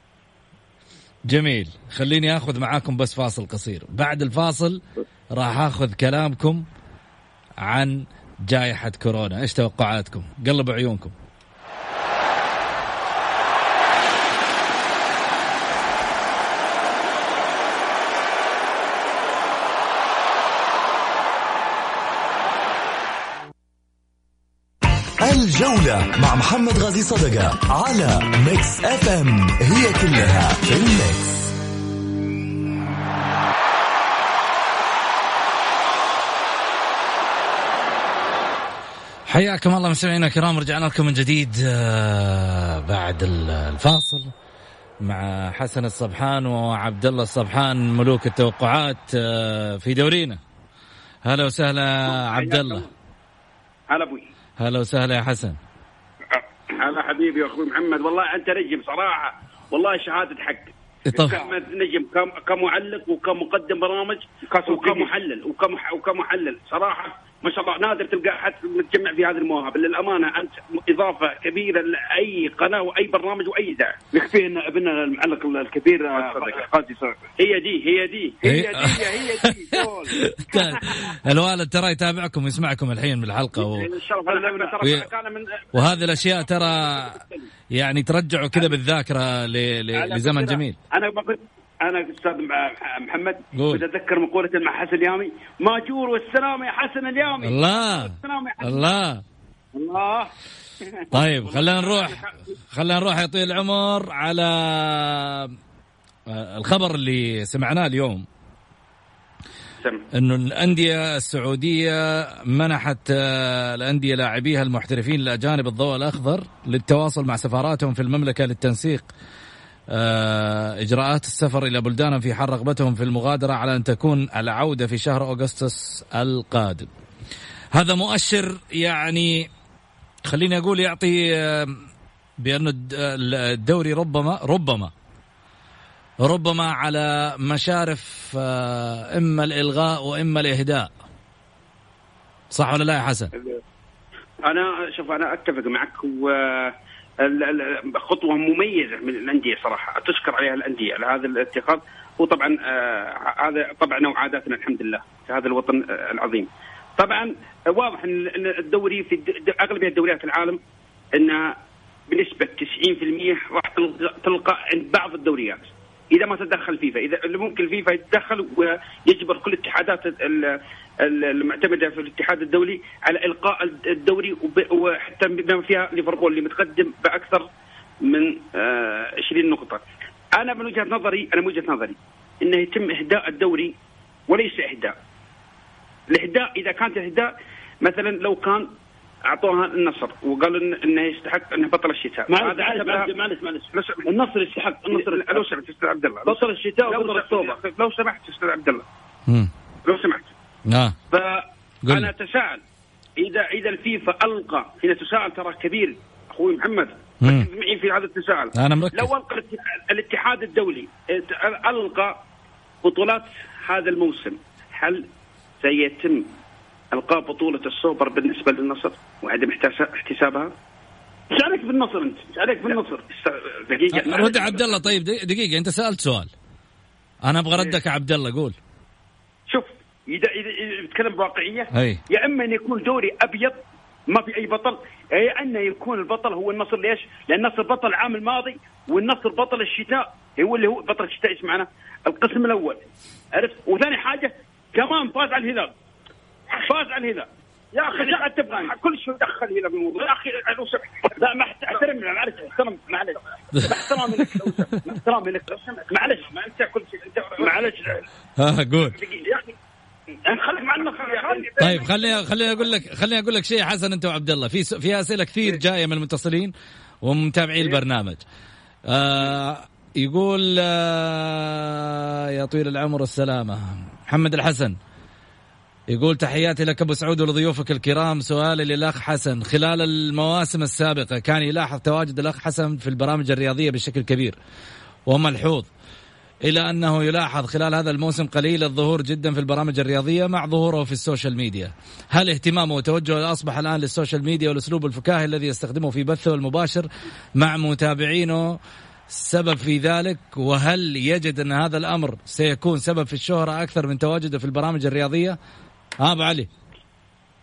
جميل. خليني آخذ معاكم بس فاصل قصير. بعد الفاصل راح آخذ كلامكم عن جائحة كورونا. إيش توقعاتكم؟ قلبوا عيونكم. الجولة مع محمد غازي صدقة على Mix FM هي كلها في ال mix. حياكم الله مستمعينا الكرام رجعنا لكم من جديد آه، بعد ال- الفاصل مع حسن الصبحان وعبد الله الصبحان ملوك التوقعات آه، في دورينا. هلا وسهلا عبد الله. هلا أبوي. هلا وسهلا يا حسن. هلا حبيبي يا أخوي محمد. والله أنت نجم صراحة. والله شهادة حق. طب. كم نجم؟ كم كمعلق وكمقدم برامج وكمحلل. وكمح وكمحلل. صراحة ما شاء الله نادر تلقى حد متجمع في هذه المواهب. للأمانة أنت إضافة كبيرة لأي قناة وأي برنامج وأي إذاعة. يكفي إن ابننا المعلق الكبير قاسي هي دي هي دي. هي دي هي دي جول. الوالد ترى يتابعكم ويسمعكم الحين بالحلقة و... وهذه الأشياء ترى يعني ترجعوا كذا بالذاكرة ل... ل... لزمن جميل. أنا ما كنت أنا أستاذ محمد قول. أتذكر مقولة مع حسن اليامي ماجور والسلام يا حسن اليامي. الله. يا حسن. الله. الله. طيب خلينا نروح خلينا نروح يا طويل العمر على آه، الخبر اللي سمعناه اليوم. إنه الأندية السعودية منحت آه، الأندية لاعبيها المحترفين الاجانب الضوء الأخضر للتواصل مع سفاراتهم في المملكة للتنسيق. آه، إجراءات السفر إلى بلدانهم في حال رغبتهم في المغادرة على أن تكون العودة في شهر أغسطس القادم. هذا مؤشر يعني خليني أقول يعطي آه، الد- الدوري ربما ربما ربما على مشارف آه، إما الإلغاء وإما الإهداء صح ولا لا يا حسن؟ أنا شوف أنا أتفق معك و خطوة مميزة من الأندية صراحة. تشكر عليها الأندية على هذا الاتخاذ. وطبعا آه هذا طبعا وعاداتنا الحمد لله في هذا الوطن آه العظيم. طبعا واضح ان الدوري في أغلبية دوريات العالم انها بنسبة 90% راح تلقى عند بعض الدوريات. إذا ما تدخل فيفا إذا ممكن فيفا يتدخل ويجبر كل الاتحادات المعتمدة في الاتحاد الدولي على إلقاء الدوري وحتى بما فيها ليفربول اللي متقدم بأكثر من 20 آه، نقطة. أنا من وجهة نظري أنا من وجهة نظري انه يتم إهداء الدوري وليس إهداء. الإهداء إذا كانت اهداء مثلا لو كان أعطوها النصر وقالوا إنه يستحق إنه بطل الشتاء. معلش معلش معلش النصر يستحق النصر لو سمحت أستاذ عبد الله بطل الشتاء وبطل اكتوبر لو سمحت أستاذ عبد الله. لو سمحت. نعم. فأنا أتساءل. إذا إذا الفيفا ألقى هنا تساؤل ترى كبير أخوي محمد. معي في هذا التساؤل. أنا مركز. لو ألقى الاتحاد الدولي ألقى بطولات هذا الموسم هل سيتم إلقاء بطولة السوبر بالنسبة للنصر؟ وعدم احتسابها؟ إيش عليك بالنصر أنت؟ إيش عليك بالنصر؟ دقيقة. رد عبد الله طيب دقيقة أنت سألت سؤال. أنا أبغى ردك يا عبد الله قول. اذا اذا تتكلم بواقعية أي. يا إما ان يكون دوري أبيض ما في أي بطل يا انه يكون البطل هو النصر. ليش؟ لأن النصر بطل العام الماضي والنصر بطل الشتاء. هو اللي هو بطل الشتاء إيش معناه؟ القسم الأول. عرفت؟ وثاني حاجة كمان فاز على الهلال. فاز على الهلال. يا أخي إيش تبغى كل شيء دخل الهلال بالموضوع. يا أخي لو سمحت لا ما أحترم معلش أحترم معلش. احترامي لك احترامي لك. معلش. ما انت كل شيء. انت معلش. ها قول. يا أخي خليك مع أخي طيب خليني خليني أقول لك خليني أقول لك شيء حسن أنت وعبد الله. في في أسئلة كثير جاية من المتصلين ومتابعي البرنامج. آه يقول آه يا طويل العمر والسلامه محمد الحسن يقول تحياتي لك أبو سعود ولضيوفك الكرام. سؤالي للأخ حسن. خلال المواسم السابقة كان يلاحظ تواجد الأخ حسن في البرامج الرياضية بشكل كبير وملحوظ. إلى أنه يلاحظ خلال هذا الموسم قليل الظهور جدا في البرامج الرياضية مع ظهوره في ال social media. هل اهتمامه وتوجهه أصبح الآن لل social media والأسلوب الفكاهي الذي يستخدمه في بثه المباشر مع متابعينه سبب في ذلك وهل يجد أن هذا الأمر سيكون سبب في الشهرة أكثر من تواجده في البرامج الرياضية؟ ها أبو علي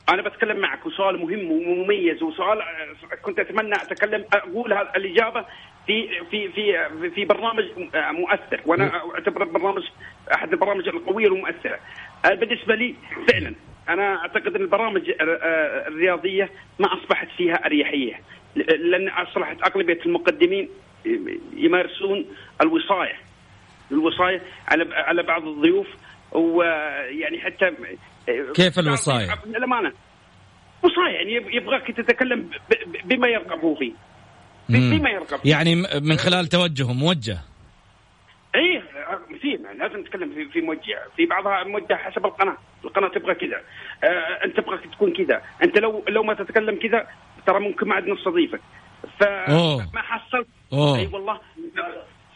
أنا بتكلم معك وسؤال مهم ومميز وسؤال كنت أتمنى أتكلم أقول الإجابة في في في في برنامج مؤثر وأنا اعتبر البرنامج أحد البرامج القوية والمؤثرة. بالنسبة لي فعلا أنا أعتقد أن البرامج الرياضية ما أصبحت فيها أريحية. لأن أصبحت أغلبية المقدمين يمارسون الوصاية الوصاية على على بعض الضيوف ويعني حتى كيف الوصاية؟ للأمانة وصاية يعني يبغاك تتكلم بما يرغب هو فيه. بما يرغب. يعني من خلال توجهه موجه. إي في لازم نتكلم في في موجه في بعضها موجه حسب القناة. القناة تبغى كذا. آه أنت تبغى تكون كذا. أنت لو لو ما تتكلم كذا ترى ممكن ما عاد نستضيفك فما حصلت أي والله.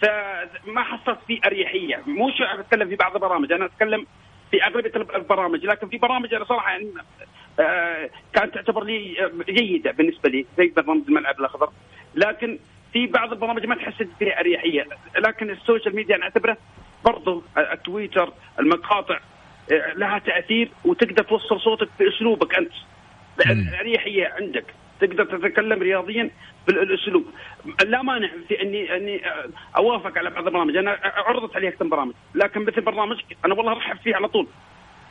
فما حصلت في أريحية. مو أتكلم في بعض البرامج. أنا أتكلم في أغلبية البرامج. لكن في برامج أنا صراحة يعني آه كانت تعتبر لي جيدة بالنسبة لي. زي برنامج الملعب الأخضر. لكن في بعض البرامج ما تحس فيها أريحية. لكن ال social media أنا أعتبره برضو التويتر المقاطع لها تأثير وتقدر توصل صوتك باسلوبك أنت. الاريحيه عندك. تقدر تتكلم رياضيا بالأسلوب. لا مانع في اني إني أوافق على بعض البرامج. أنا عرضت عليه أكثر برامج. لكن مثل برنامج أنا والله ارحب فيه على طول.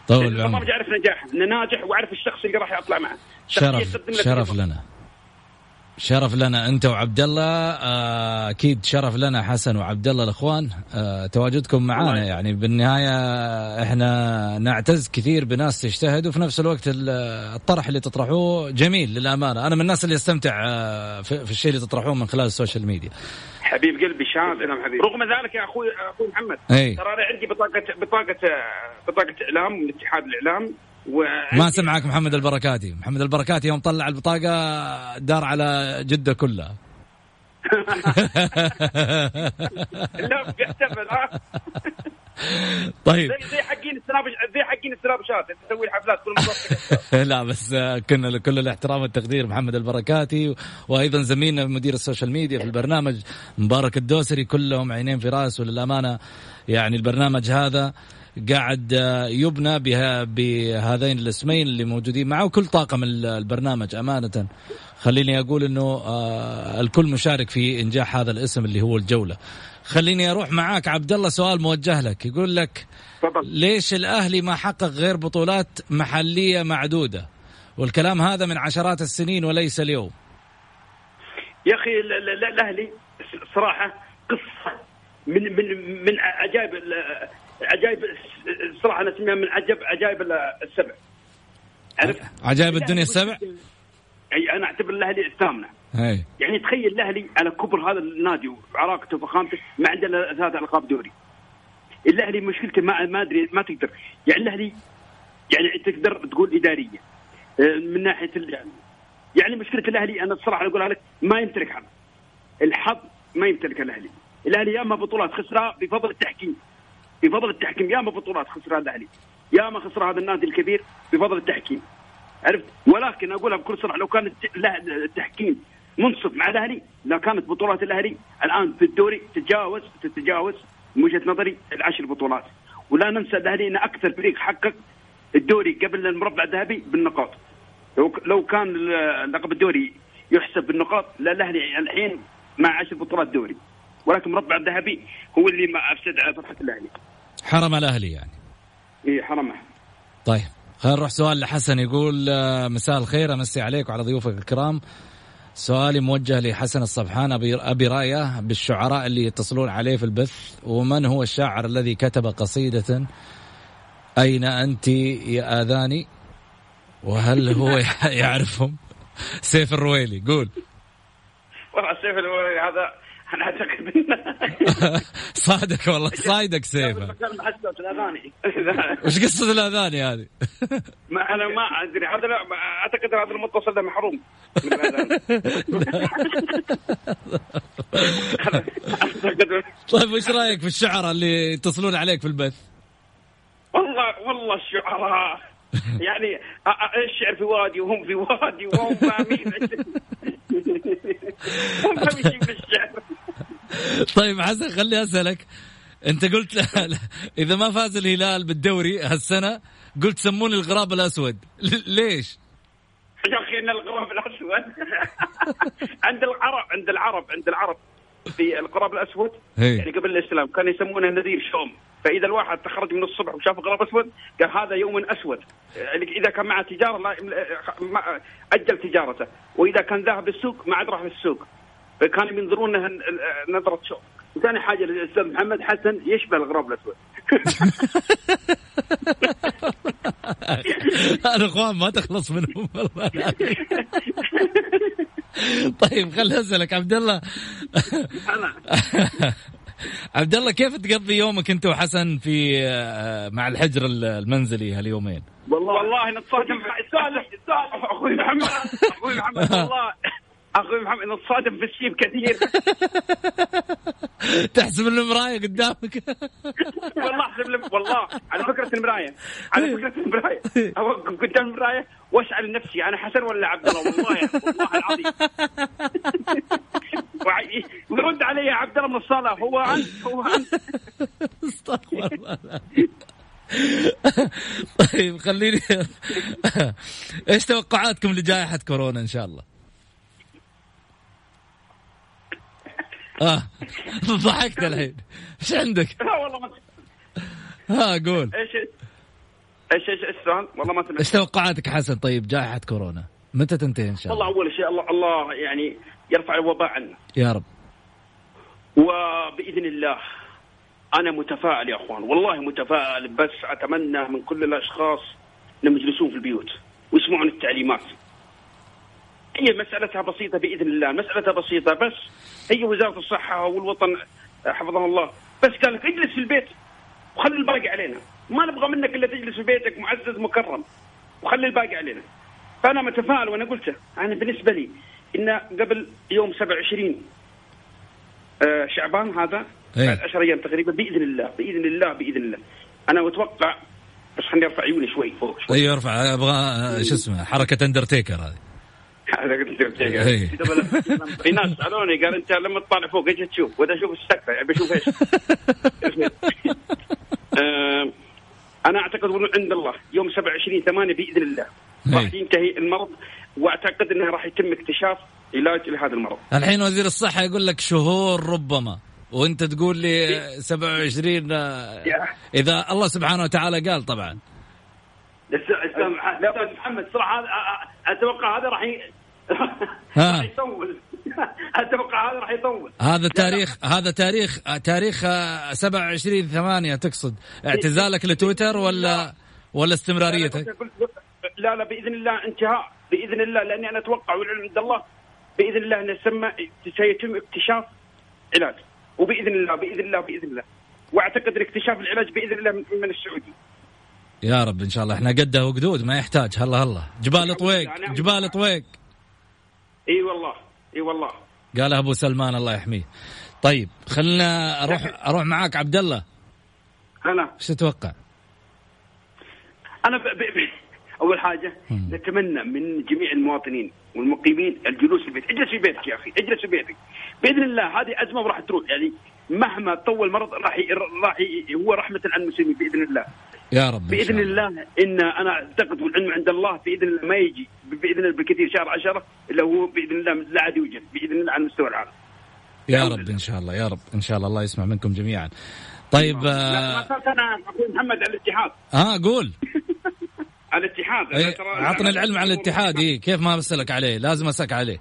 طول البرنامج اعرف نجاح إنه ناجح واعرف الشخص اللي راح يطلع معه. شرف شرف لنا. شرف لنا انت وعبد الله آه، أكيد شرف لنا حسن وعبد الله الاخوان. آه، تواجدكم معنا يعني بالنهاية إحنا نعتز كثير بناس تجتهد وفي نفس الوقت الطرح اللي تطرحوه جميل للأمانة. أنا من الناس اللي أستمتع آه، في الشيء اللي تطرحوه من خلال ال social media. حبيب قلبي حبيبي. رغم ذلك يا أخوي أخوي محمد أي. ترى أنا عندي بطاقه بطاقه بطاقة إعلام من اتحاد الإعلام. ما سمعك محمد البركاتي. محمد البركاتي يوم طلع البطاقة دار على جدة كلها. لا بيحتفل ها؟ طيب. زي زي حقين السناب زي حقين السنابشات أنت تسوي الحفلات كل لا بس كنا لكل الاحترام والتقدير محمد البركاتي وأيضا زميلنا مدير السوشيال ميديا في البرنامج مبارك الدوسري كلهم عينين في رأس وللأمانة يعني البرنامج هذا. قاعد آه، يبنى بها بهذين الاسمين اللي موجودين معه وكل طاقم البرنامج. أمانة خليني أقول إنه آه، الكل مشارك في إنجاح هذا الاسم اللي هو الجولة. خليني أروح معاك عبد الله سؤال موجه لك. يقول لك ليش الأهلي ما حقق غير بطولات محلية معدودة؟ والكلام هذا من عشرات السنين وليس اليوم. يا أخي ال- ال- ال- الأهلي صراحة قصة من من من عجائب عجائب الصراحه أنا أسميها من عجب عجائب ال- السبع. عرفت؟ عجائب الدنيا السبع؟ يعني أنا أعتبر الأهلي الثامنه هي يعني تخيل الأهلي على كبر هذا النادي وعراقته وفخامته ما عنده إلا ثلاث ألقاب دوري. الأهلي مشكلته ما ما أدري ما تقدر. يعني الأهلي يعني تقدر تقول إدارية آه، من ناحية ال- يعني مشكلة الأهلي أنا الصراحه أقولها لك ما يمتلك حظ الحظ ما يمتلك الأهلي. الاهلي ياما بطولات خسرها بفضل التحكيم. بفضل التحكيم. ياما بطولات خسرها الاهلي ياما خسر هذا النادي الكبير بفضل التحكيم. عرفت؟ ولكن أقولها بكل صراحة لو كان التحكيم منصف مع الأهلي لكانت بطولات الأهلي الآن في الدوري تتجاوز تتجاوز من وجهة نظري العشر بطولات. ولا ننسى الأهلي إن أكثر فريق حقق الدوري قبل المربع الذهبي بالنقاط. لو لو كان لقب الدوري يحسب بالنقاط لا الأهلي الحين مع عشر بطولات دوري. ولكن مربع الذهبي هو اللي ما أفسد على فرحة الأهلي. حرم الأهلي يعني. اي حرمه. طيب خلينا نروح سؤال لحسن. يقول آه، مساء الخير أمسي عليك وعلى ضيوفك الكرام. سؤالي موجه لحسن الصبحان. أبي أبي رأيه بالشعراء اللي يتصلون عليه في البث ومن هو الشاعر الذي كتب قصيدة أين أنت يا آذاني؟ وهل هو يعرفهم؟ سيف الرويلي قول. والله السيف الأولي هذا أنا اعتقد صادق والله صايدك سيفة. محسن الأغاني. وش قصة الأذان هذه؟ ما أنا ما أدري. هذا أعتقد هذا المتصل ده محروم طيب وش رأيك في الشعراء اللي يتصلون عليك في البث؟ والله والله الشعراء. يعني الشعر في وادي وهم في وادي وهم فاهمين. هم فاهمين الشعر. طيب حسن خليني أسألك. أنت قلت لا لا. إذا ما فاز الهلال بالدوري هالسنة قلت سموني الغراب الأسود. ل- ليش؟ يا أخي إن الغراب الأسود. عند العرب عند العرب عند العرب. في الغراب الأسود. يعني قبل الإسلام كانوا يسمونه نذير شوم. فإذا الواحد تخرج من الصبح وشاف غراب أسود قال هذا يوم أسود. يعني إذا كان معه تجارة لا أجل تجارته. وإذا كان ذاهب السوق ما عاد راح للسوق. فكانوا ينظرونه نظرة شوم وثاني حاجة الاستاذ محمد حسن يشبه الغراب الأسود. الأخوان ما تخلص منهم. والله طيب خليني أسألك عبد الله. أنا. عبد الله كيف تقضي يومك أنت وحسن في آه، مع الحجر المنزلي هاليومين؟ والله والله نتصادم السؤال السؤال أخوي محمد. أخوي محمد والله. أخوي محمد نتصادم في الشيب كثير. تحسب المراية قدامك. والله أحسب والله على فكرة المراية. على فكرة المراية. اوقف قدام المراية وأسأل نفسي أنا حسن ولا عبد الله؟ والله والله العظيم. ويرد علي يا عبد الله من الصلاه هو أنت هو أنت. استغفر الله. طيب خليني إيش توقعاتكم لجائحة كورونا إن شاء الله؟ آه. ضحكت الحين. إيش عندك؟ لا والله ما ها قول. إيش إيش إيش السؤال والله ما سمعت. إيش توقعاتك حسن؟ طيب جائحة كورونا؟ متى تنتهي إن شاء والله الله؟ أول شيء الله الله يعني يرفع الوباء عنا. يا رب. وبإذن الله أنا متفائل يا أخوان. والله متفائل بس أتمنى من كل الأشخاص إنهم يجلسون في البيوت ويسمعون التعليمات. هي مسألتها بسيطة بإذن الله مسألتها بسيطة بس هي وزارة الصحة والوطن حفظه الله بس قال لك اجلس في البيت وخلي الباقي علينا. ما نبغى منك إلا تجلس في بيتك معزز مكرم وخلي الباقي علينا. فأنا متفائل وأنا قلته أنا بالنسبة لي إن قبل يوم 27 آه شعبان هذا إيه. بعد 10 أيام تقريبا بإذن الله بإذن الله بإذن الله. أنا أتوقع بس خليني أرفع عيوني شوي فوق شوي. أيوه ارفع أبغى آه، شو اسمه حركة أندرتيكر هذه. هذا قلت لك إيه. في ناس سألوني قال أنت لما تطالع فوق إيش تشوف؟ ودا أشوف السقف يعني بشوف إيش؟ آه، أنا أعتقد إنه عند الله يوم 27 8 بإذن الله إيه. راح ينتهي المرض وأعتقد إنه راح يتم اكتشاف علاج لهذا المرض. الحين وزير الصحة يقول لك شهور ربما وأنت تقول لي 27 آه، يا. إذا الله سبحانه وتعالى قال طبعا لا محمد صراحة هذا أتوقع هذا راح. راح يطول. أتوقع هذا راح يطول. هذا تاريخ هذا تاريخ تاريخ آه، 27 8 تقصد. اعتزالك لتويتر ولا ولا استمراريتك؟ لا لا بإذن الله انتهاء بإذن الله لأني أنا أتوقع والعلم عند الله بإذن الله انه سمى سيتم اكتشاف علاج وبإذن الله بإذن الله بإذن الله. وأعتقد إن اكتشاف العلاج بإذن الله من- من السعودي. يا رب إن شاء الله. إحنا قده وقدود ما يحتاج. هلا هلا. جبال طويق جبال طويق. إي والله إي والله قالها أبو سلمان الله يحميه طيب خلنا أروح أروح معاك عبد الله أنا إيش تتوقع؟ أنا ب... ب... ب... أول حاجة نتمنى من جميع المواطنين والمقيمين الجلوس في البيت، اجلس في بيتك يا أخي، اجلس في بيتك. بإذن الله هذه أزمة وراح تروح يعني مهما طول مرض راح. راح. هو رحمة على المسلمين بإذن الله. يا رب بإذن الله. إن أنا أعتقد والعلم عند الله باذن الله ما يجي بإذن الله بالكثير شهر عشرة إلا هو بإذن الله لا عاد يوجد بإذن الله على مستوى العالم. يا رب إن شاء الله يا رب إن شاء الله الله يسمع منكم جميعا. طيب لا، آه أنا أخوي محمد على الاتحاد، ها قول. على الاتحاد إيه، عطنا العلم عن الاتحاد إيه كيف ما بسألك عليه؟ لازم أسألك عليه.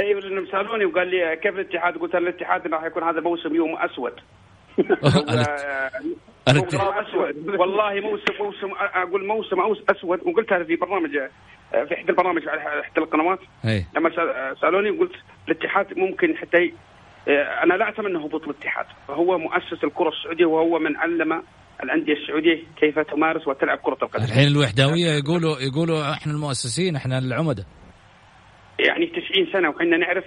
أيوه لانهم سألوني وقال لي كيف الاتحاد؟ قلت أنا الاتحاد راح يكون هذا موسم يوم أسود. أسود. والله موسم موسم أقول موسم أسود. وقلت هذا في برنامج في إحدى البرامج على إحدى القنوات. إيه لما سألوني قلت الاتحاد ممكن حتى ي- أنا لا أتمنى هبوط الاتحاد فهو مؤسس الكرة السعودية وهو من علم الأندية السعودية كيف تمارس وتلعب كرة القدم. الحين الوحداوية يقولوا يقولوا إحنا المؤسسين إحنا العمده يعني 90 سنة وحنا نعرف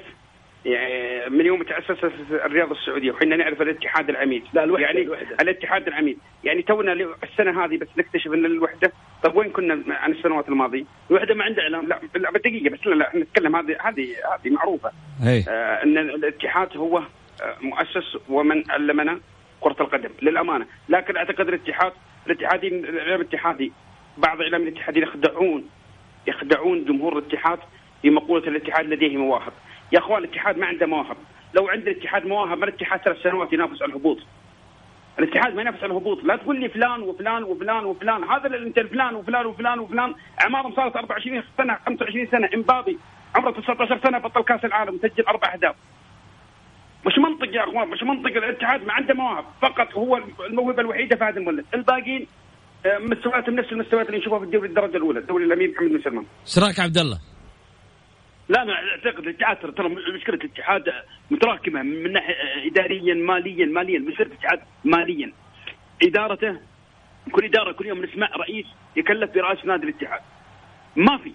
يعني من يوم تأسست الرياضه السعودية وحنا نعرف الاتحاد العميد. لا، الوحدة، يعني الوحدة. الاتحاد العميد. يعني تونا السنة هذه بس نكتشف إن الوحدة طيب وين كنا عن السنوات الماضية؟ الوحدة ما عندها إعلام. لا لا دقيقة بس لا لا إحنا نتكلم هذه هذه هذه معروفة. إيه. آه إن الاتحاد هو آه مؤسس ومن علمنا كرة القدم للأمانة. لكن أعتقد الاتحاد الاتحادين الاعلام الاتحادي بعض اعلام الاتحادين يخدعون يخدعون جمهور الاتحاد بمقوله الاتحاد لديه مواهب. يا أخوان الاتحاد ما عنده مواهب. لو عند الاتحاد مواهب ما الاتحاد ثلاث سنوات ينافس على الهبوط. الاتحاد ما ينافس على الهبوط. لا تقول لي فلان وفلان وفلان وفلان. هذا أنت فلان وفلان وفلان وفلان. أعمارهم صارت 24 سنة 25 سنة. إمبابي عمره 19 سنة بطل كأس العالم وسجل أربع أهداف. مش منطق يا أخوان مش منطق. الاتحاد ما عنده مواهب. فقط هو الموهبة الوحيدة فهد المولد الباقيين آه، مستوياتهم نفس المستويات اللي نشوفها في الدوري الدرجة الأولى الدوري الأمير محمد بن سلمان. إيش رأيك عبد الله؟ لا أنا أعتقد الاتحاد ترى مشكلة الاتحاد متراكمة من ناحية اداريا ماليا ماليا مشكله الاتحاد ماليا إدارته كل إدارة كل يوم نسمع رئيس يكلف براس نادي الاتحاد ما في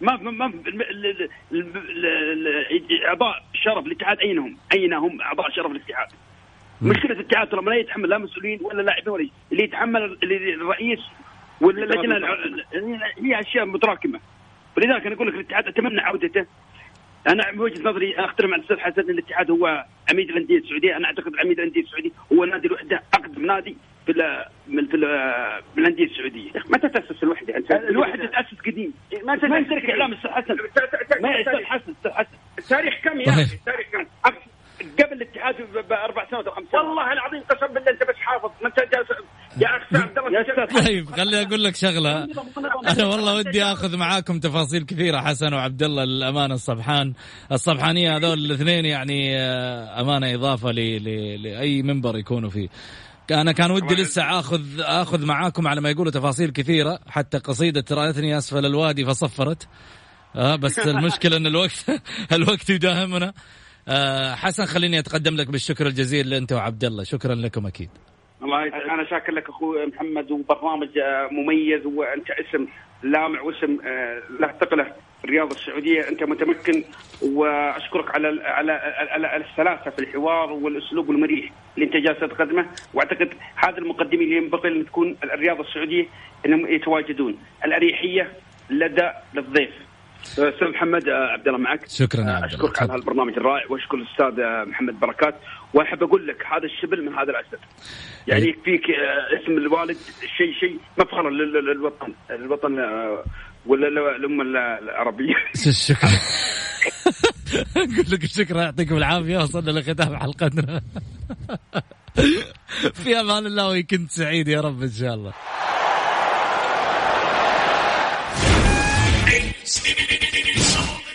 ما ما ما في- ال- ال- ال- ال- ال- أعضاء شرف الاتحاد اين هم؟ اين هم أعضاء شرف الاتحاد؟ مشكلة الاتحاد ترى ما لا يتحمل لا مسؤولين ولا لاعبين ولا. اللي يتحمل ال- الرئيس واللجنه الع- هي أشياء متراكمة ولذلك أنا أقول لك الاتحاد أتمنى عودته. أنا من وجهه نظري أختلف مع الأستاذ حسن إن الاتحاد هو عميد الأندية السعودية. أنا أعتقد عميد الأندية السعوديه هو نادي الوحدة أقدم نادي في ال من في ال- من الأندية السعودية. متى تاسس الوحدة أنت الوحدة. تأسس قديم. ما ما يشترك اعلام الأستاذ حسن. ما يا أستاذ حسن أستاذ حسن. التاريخ كم يا أخي؟ التاريخ كم؟ قبل الاتحاد بأربع سنوات أو خمس سنوات. والله العظيم قسم بالله أنت بس حافظ. ما أنت جالس يا أخي عبد الله طيب خليني أقول لك شغلة. أنا والله ودي آخذ معاكم تفاصيل كثيرة حسن وعبد الله للامانه الصبحان. الصبحانية هذول الاثنين يعني آه، أمانة إضافة ل... ل... لأي منبر يكونوا فيه. أنا كان ودي لسه اخذ آخذ معاكم على ما يقولوا تفاصيل كثيرة. حتى قصيدة رأتني أسفل الوادي فصفرت. آه بس المشكلة إن الوقت الوقت يداهمنا. آه حسن خليني أتقدم لك بالشكر الجزيل انت وعبد الله شكرا لكم أكيد. الله أنا شاكر لك أخوي محمد وبرنامج آه، مميز وأنت اسم لامع واسم آه، له ثقلة الرياضة السعودية. أنت متمكن وأشكرك على على على السلاسة في الحوار والأسلوب المريح اللي انت جالس تقدمه وأعتقد هذا المقدمين اللي ينبغي أن تكون الرياضة السعودية إنهم يتواجدون. الأريحية لدى للضيف. أستاذ محمد آه، عبد الله معك. شكرا يا عبد أشكرك على البرنامج الرائع وأشكر الأستاذ آه، محمد بركات. وأحب أقول لك هذا الشبل من هذا الأسد. يعني إيه. يكفيك اسم الوالد شيء شيء مفخر للوطن الوطن ولا الأمة العربية. شكرا. أقول لك شكرا يعطيكم العافية وصلنا لختام حلقتنا. في أمان الله وكنت سعيد يا رب إن شاء الله. São